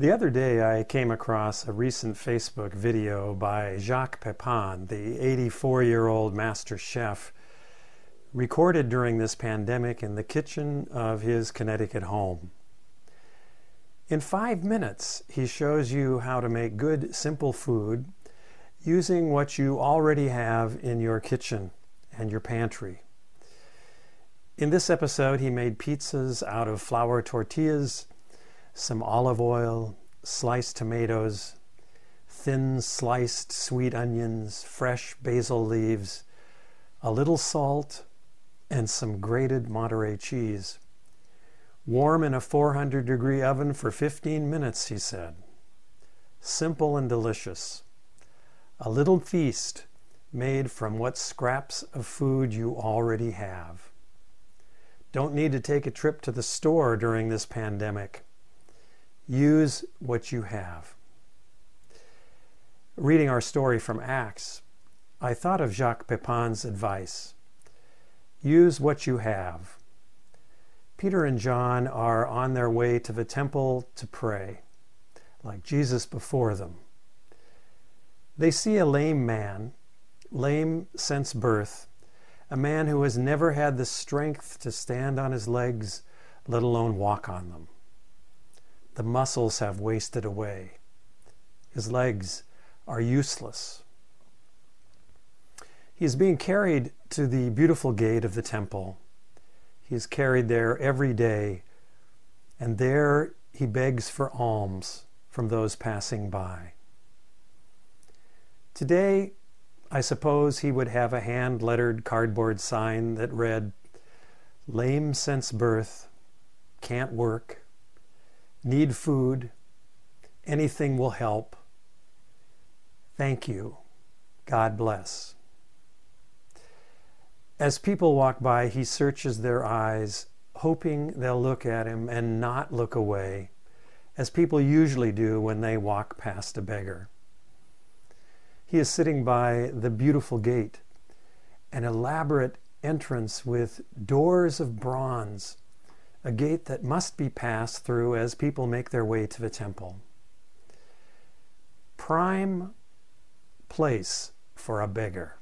The other day, I came across a recent Facebook video by Jacques Pepin, the 84 year old master chef, recorded during this pandemic in the kitchen of his Connecticut home. In five minutes, he shows you how to make good, simple food using what you already have in your kitchen and your pantry. In this episode, he made pizzas out of flour tortillas some olive oil, sliced tomatoes, thin sliced sweet onions, fresh basil leaves, a little salt, and some grated Monterey cheese. Warm in a 400 degree oven for 15 minutes, he said. Simple and delicious. A little feast made from what scraps of food you already have. Don't need to take a trip to the store during this pandemic. Use what you have. Reading our story from Acts, I thought of Jacques Pepin's advice use what you have. Peter and John are on their way to the temple to pray, like Jesus before them. They see a lame man, lame since birth, a man who has never had the strength to stand on his legs, let alone walk on them. The muscles have wasted away. His legs are useless. He is being carried to the beautiful gate of the temple. He is carried there every day, and there he begs for alms from those passing by. Today, I suppose he would have a hand lettered cardboard sign that read, Lame since birth, can't work, need food, anything will help. Thank you. God bless. As people walk by, he searches their eyes, hoping they'll look at him and not look away, as people usually do when they walk past a beggar. He is sitting by the beautiful gate, an elaborate entrance with doors of bronze a gate that must be passed through as people make their way to the temple. Prime place for a beggar.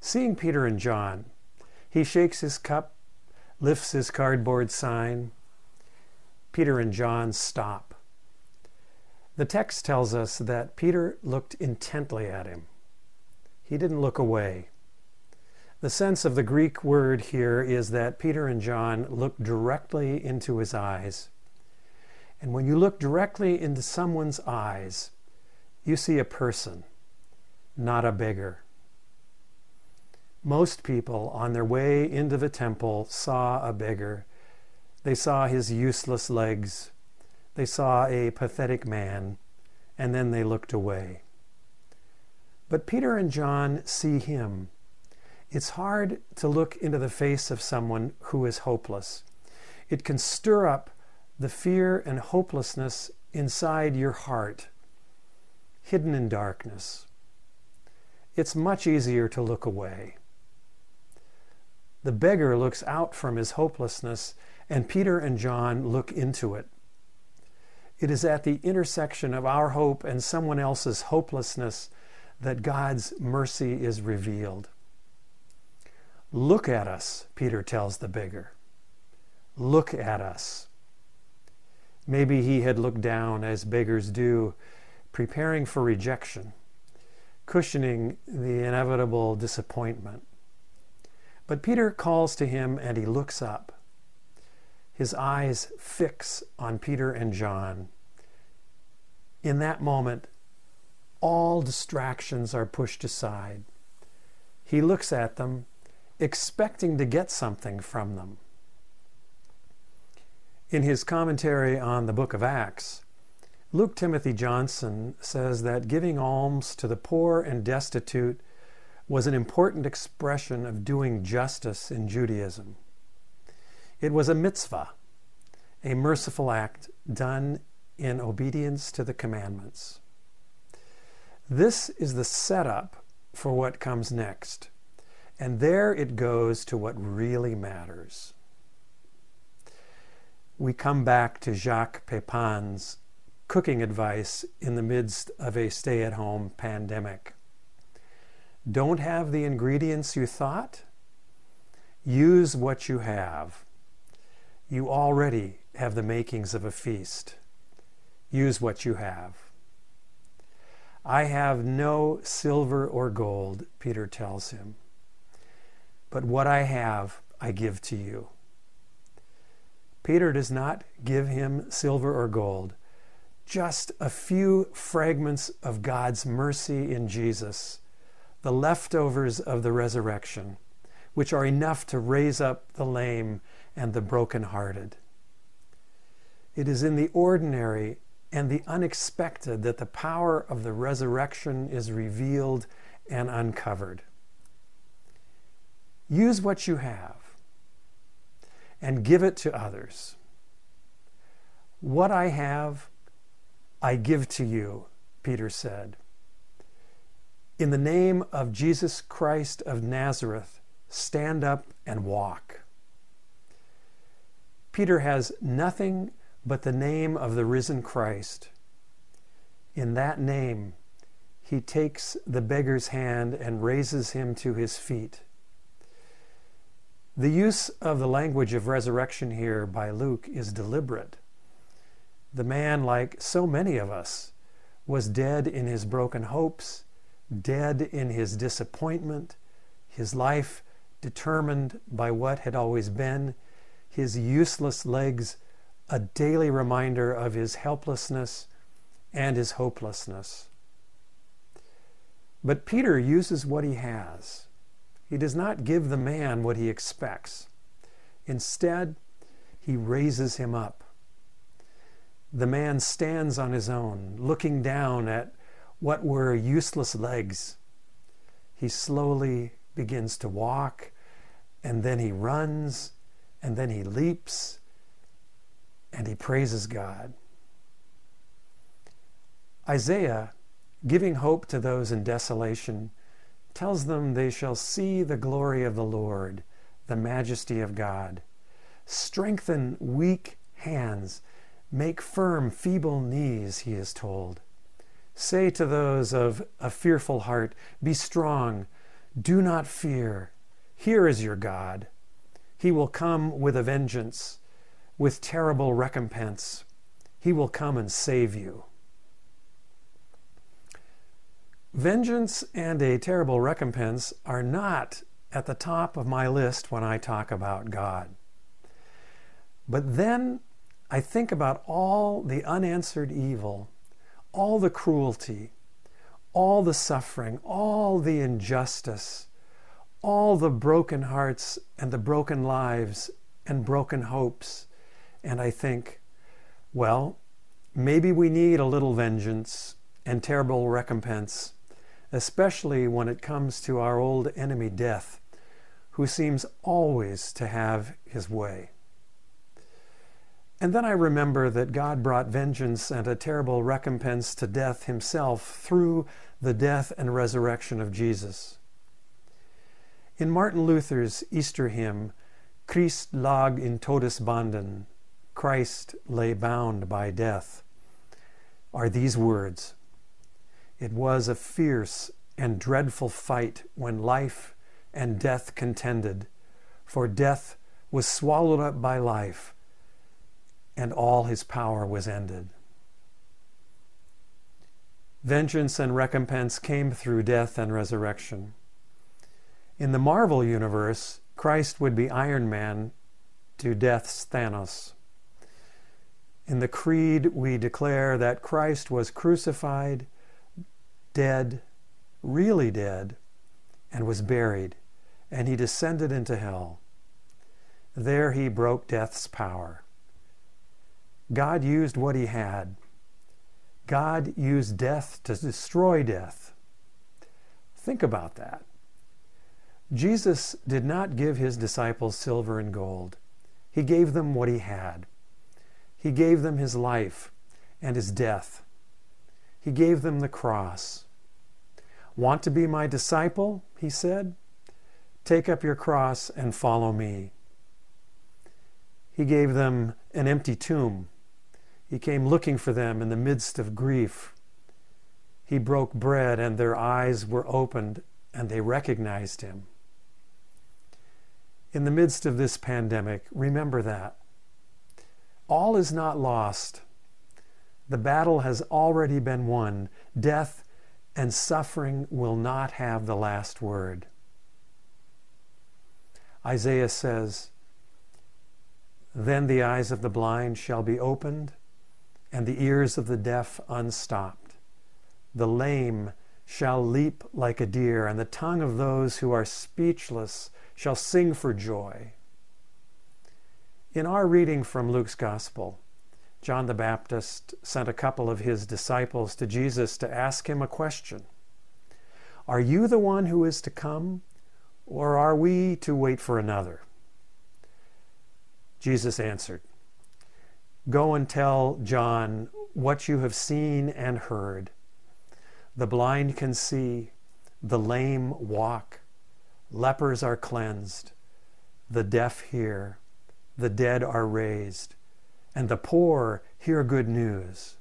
Seeing Peter and John, he shakes his cup, lifts his cardboard sign. Peter and John stop. The text tells us that Peter looked intently at him. He didn't look away. The sense of the Greek word here is that Peter and John look directly into his eyes. And when you look directly into someone's eyes, you see a person, not a beggar. Most people on their way into the temple saw a beggar. They saw his useless legs. They saw a pathetic man, and then they looked away. But Peter and John see him it's hard to look into the face of someone who is hopeless. It can stir up the fear and hopelessness inside your heart, hidden in darkness. It's much easier to look away. The beggar looks out from his hopelessness, and Peter and John look into it. It is at the intersection of our hope and someone else's hopelessness that God's mercy is revealed. Look at us, Peter tells the beggar. Look at us. Maybe he had looked down as beggars do, preparing for rejection, cushioning the inevitable disappointment. But Peter calls to him and he looks up. His eyes fix on Peter and John. In that moment, all distractions are pushed aside. He looks at them expecting to get something from them. In his commentary on the book of Acts, Luke Timothy Johnson says that giving alms to the poor and destitute was an important expression of doing justice in Judaism. It was a mitzvah, a merciful act done in obedience to the commandments. This is the setup for what comes next. And there it goes to what really matters. we come back to Jacques Pepin's cooking advice in the midst of a stay at home pandemic. Don't have the ingredients you thought? Use what you have. You already have the makings of a feast. Use what you have. I have no silver or gold, Peter tells him, but what I have I give to you. Peter does not give him silver or gold, just a few fragments of God's mercy in Jesus, the leftovers of the resurrection, which are enough to raise up the lame and the brokenhearted. It is in the ordinary and the unexpected that the power of the resurrection is revealed and uncovered. Use what you have and give it to others. What I have, I give to you, Peter said. In the name of Jesus Christ of Nazareth, stand up and walk. Peter has nothing but the name of the risen Christ. In that name, he takes the beggar's hand and raises him to his feet. The use of the language of resurrection here by Luke is deliberate. The man, like so many of us, was dead in his broken hopes, dead in his disappointment, his life determined by what had always been, his useless legs a daily reminder of his helplessness and his hopelessness. But Peter uses what he has. He does not give the man what he expects. Instead, he raises him up. The man stands on his own, looking down at what were useless legs. He slowly begins to walk, and then he runs, and then he leaps, and he praises God. Isaiah, giving hope to those in desolation, tells them they shall see the glory of the Lord, the majesty of God. Strengthen weak hands, make firm feeble knees, he is told. Say to those of a fearful heart, Be strong, do not fear. Here is your God. He will come with a vengeance, with terrible recompense. He will come and save you. Vengeance and a terrible recompense are not at the top of my list when I talk about God. But then I think about all the unanswered evil, all the cruelty, all the suffering, all the injustice, all the broken hearts and the broken lives and broken hopes. And I think, well, maybe we need a little vengeance and terrible recompense especially when it comes to our old enemy death, who seems always to have his way. And then I remember that God brought vengeance and a terrible recompense to death himself through the death and resurrection of Jesus. In Martin Luther's Easter hymn, Christ lag in Todesbanden, Christ lay bound by death, are these words it was a fierce and dreadful fight when life and death contended, for death was swallowed up by life, and all his power was ended. Vengeance and recompense came through death and resurrection. In the Marvel universe, Christ would be Iron Man to death's Thanos. In the Creed, we declare that Christ was crucified dead, really dead, and was buried, and he descended into hell. There he broke death's power. God used what he had. God used death to destroy death. Think about that. Jesus did not give his disciples silver and gold. He gave them what he had. He gave them his life and his death. He gave them the cross. Want to be my disciple? He said. Take up your cross and follow me. He gave them an empty tomb. He came looking for them in the midst of grief. He broke bread, and their eyes were opened, and they recognized him. In the midst of this pandemic, remember that. All is not lost. The battle has already been won. Death and suffering will not have the last word. Isaiah says, Then the eyes of the blind shall be opened, and the ears of the deaf unstopped. The lame shall leap like a deer, and the tongue of those who are speechless shall sing for joy. In our reading from Luke's Gospel, John the Baptist sent a couple of his disciples to Jesus to ask him a question Are you the one who is to come, or are we to wait for another? Jesus answered, Go and tell John what you have seen and heard. The blind can see, the lame walk, lepers are cleansed, the deaf hear, the dead are raised, and the poor hear good news.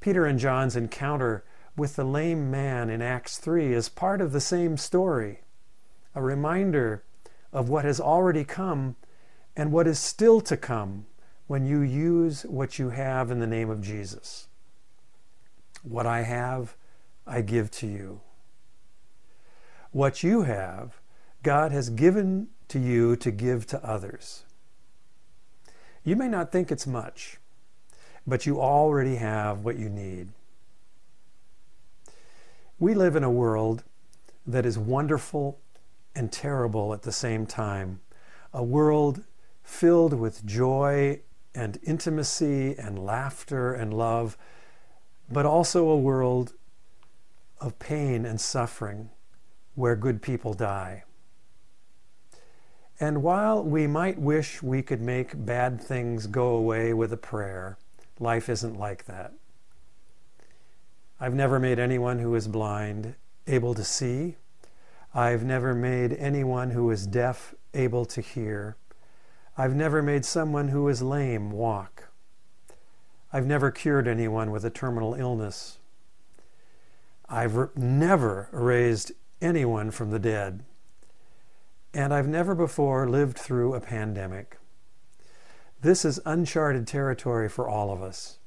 Peter and John's encounter with the lame man in Acts 3 is part of the same story, a reminder of what has already come and what is still to come when you use what you have in the name of Jesus. What I have, I give to you. What you have, God has given to you to give to others. You may not think it's much, but you already have what you need. We live in a world that is wonderful and terrible at the same time, a world filled with joy and intimacy and laughter and love, but also a world of pain and suffering where good people die. And while we might wish we could make bad things go away with a prayer, life isn't like that. I've never made anyone who is blind able to see. I've never made anyone who is deaf able to hear. I've never made someone who is lame walk. I've never cured anyone with a terminal illness. I've never raised anyone from the dead. And I've never before lived through a pandemic. This is uncharted territory for all of us.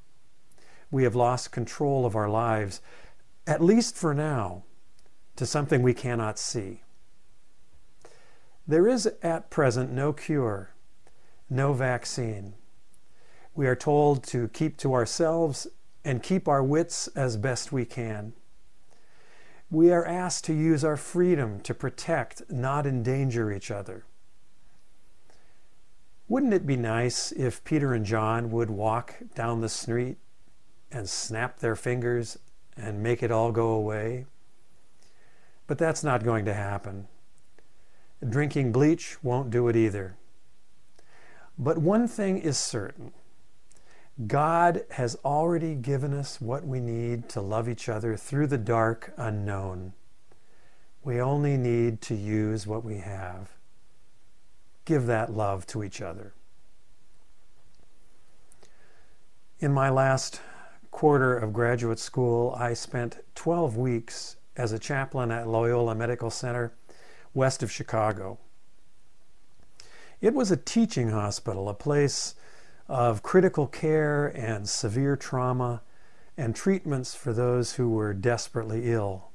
We have lost control of our lives, at least for now, to something we cannot see. There is at present no cure, no vaccine. We are told to keep to ourselves and keep our wits as best we can we are asked to use our freedom to protect, not endanger each other. Wouldn't it be nice if Peter and John would walk down the street and snap their fingers and make it all go away? But that's not going to happen. Drinking bleach won't do it either. But one thing is certain God has already given us what we need to love each other through the dark unknown. We only need to use what we have. Give that love to each other. In my last quarter of graduate school, I spent 12 weeks as a chaplain at Loyola Medical Center west of Chicago. It was a teaching hospital, a place of critical care and severe trauma and treatments for those who were desperately ill.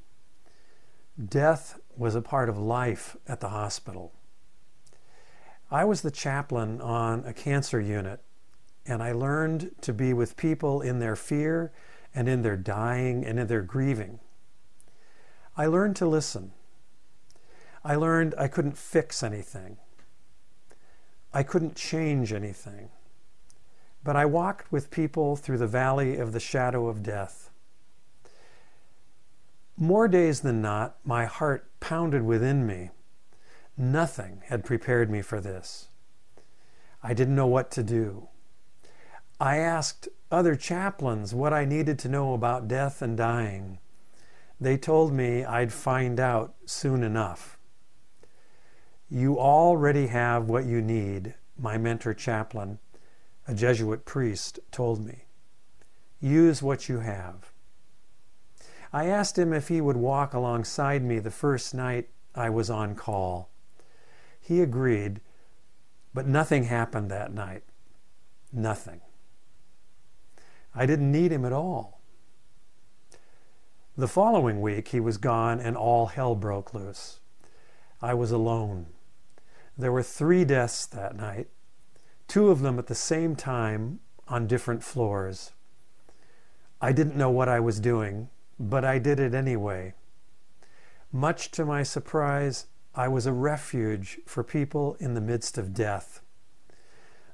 Death was a part of life at the hospital. I was the chaplain on a cancer unit, and I learned to be with people in their fear and in their dying and in their grieving. I learned to listen. I learned I couldn't fix anything. I couldn't change anything. But I walked with people through the valley of the shadow of death. More days than not, my heart pounded within me. Nothing had prepared me for this. I didn't know what to do. I asked other chaplains what I needed to know about death and dying. They told me I'd find out soon enough. You already have what you need my mentor chaplain, a Jesuit priest, told me. Use what you have. I asked him if he would walk alongside me the first night I was on call. He agreed, but nothing happened that night. Nothing. I didn't need him at all. The following week, he was gone and all hell broke loose. I was alone. There were three deaths that night, two of them at the same time on different floors. I didn't know what I was doing, but I did it anyway. Much to my surprise, I was a refuge for people in the midst of death.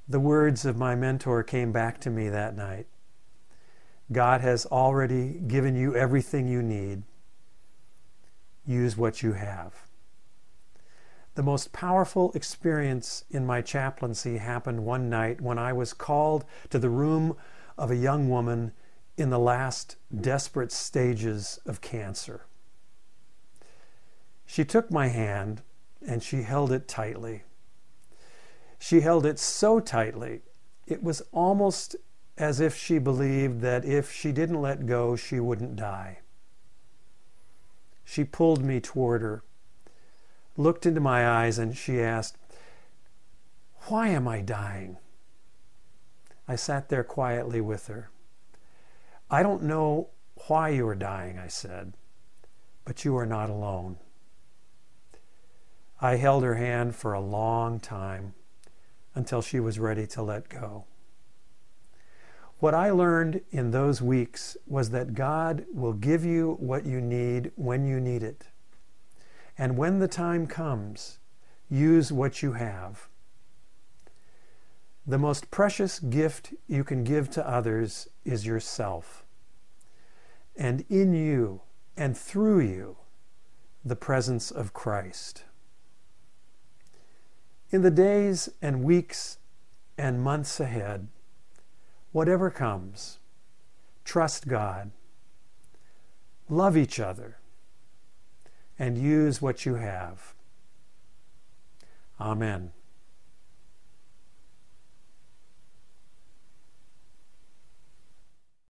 The words of my mentor came back to me that night. God has already given you everything you need. Use what you have. The most powerful experience in my chaplaincy happened one night when I was called to the room of a young woman in the last desperate stages of cancer. She took my hand and she held it tightly. She held it so tightly, it was almost as if she believed that if she didn't let go, she wouldn't die. She pulled me toward her, looked into my eyes, and she asked, Why am I dying? I sat there quietly with her. I don't know why you are dying, I said, but you are not alone. I held her hand for a long time until she was ready to let go. What I learned in those weeks was that God will give you what you need when you need it. And when the time comes, use what you have. The most precious gift you can give to others is yourself and in you and through you the presence of Christ. In the days and weeks and months ahead, whatever comes, trust God, love each other, and use what you have. Amen.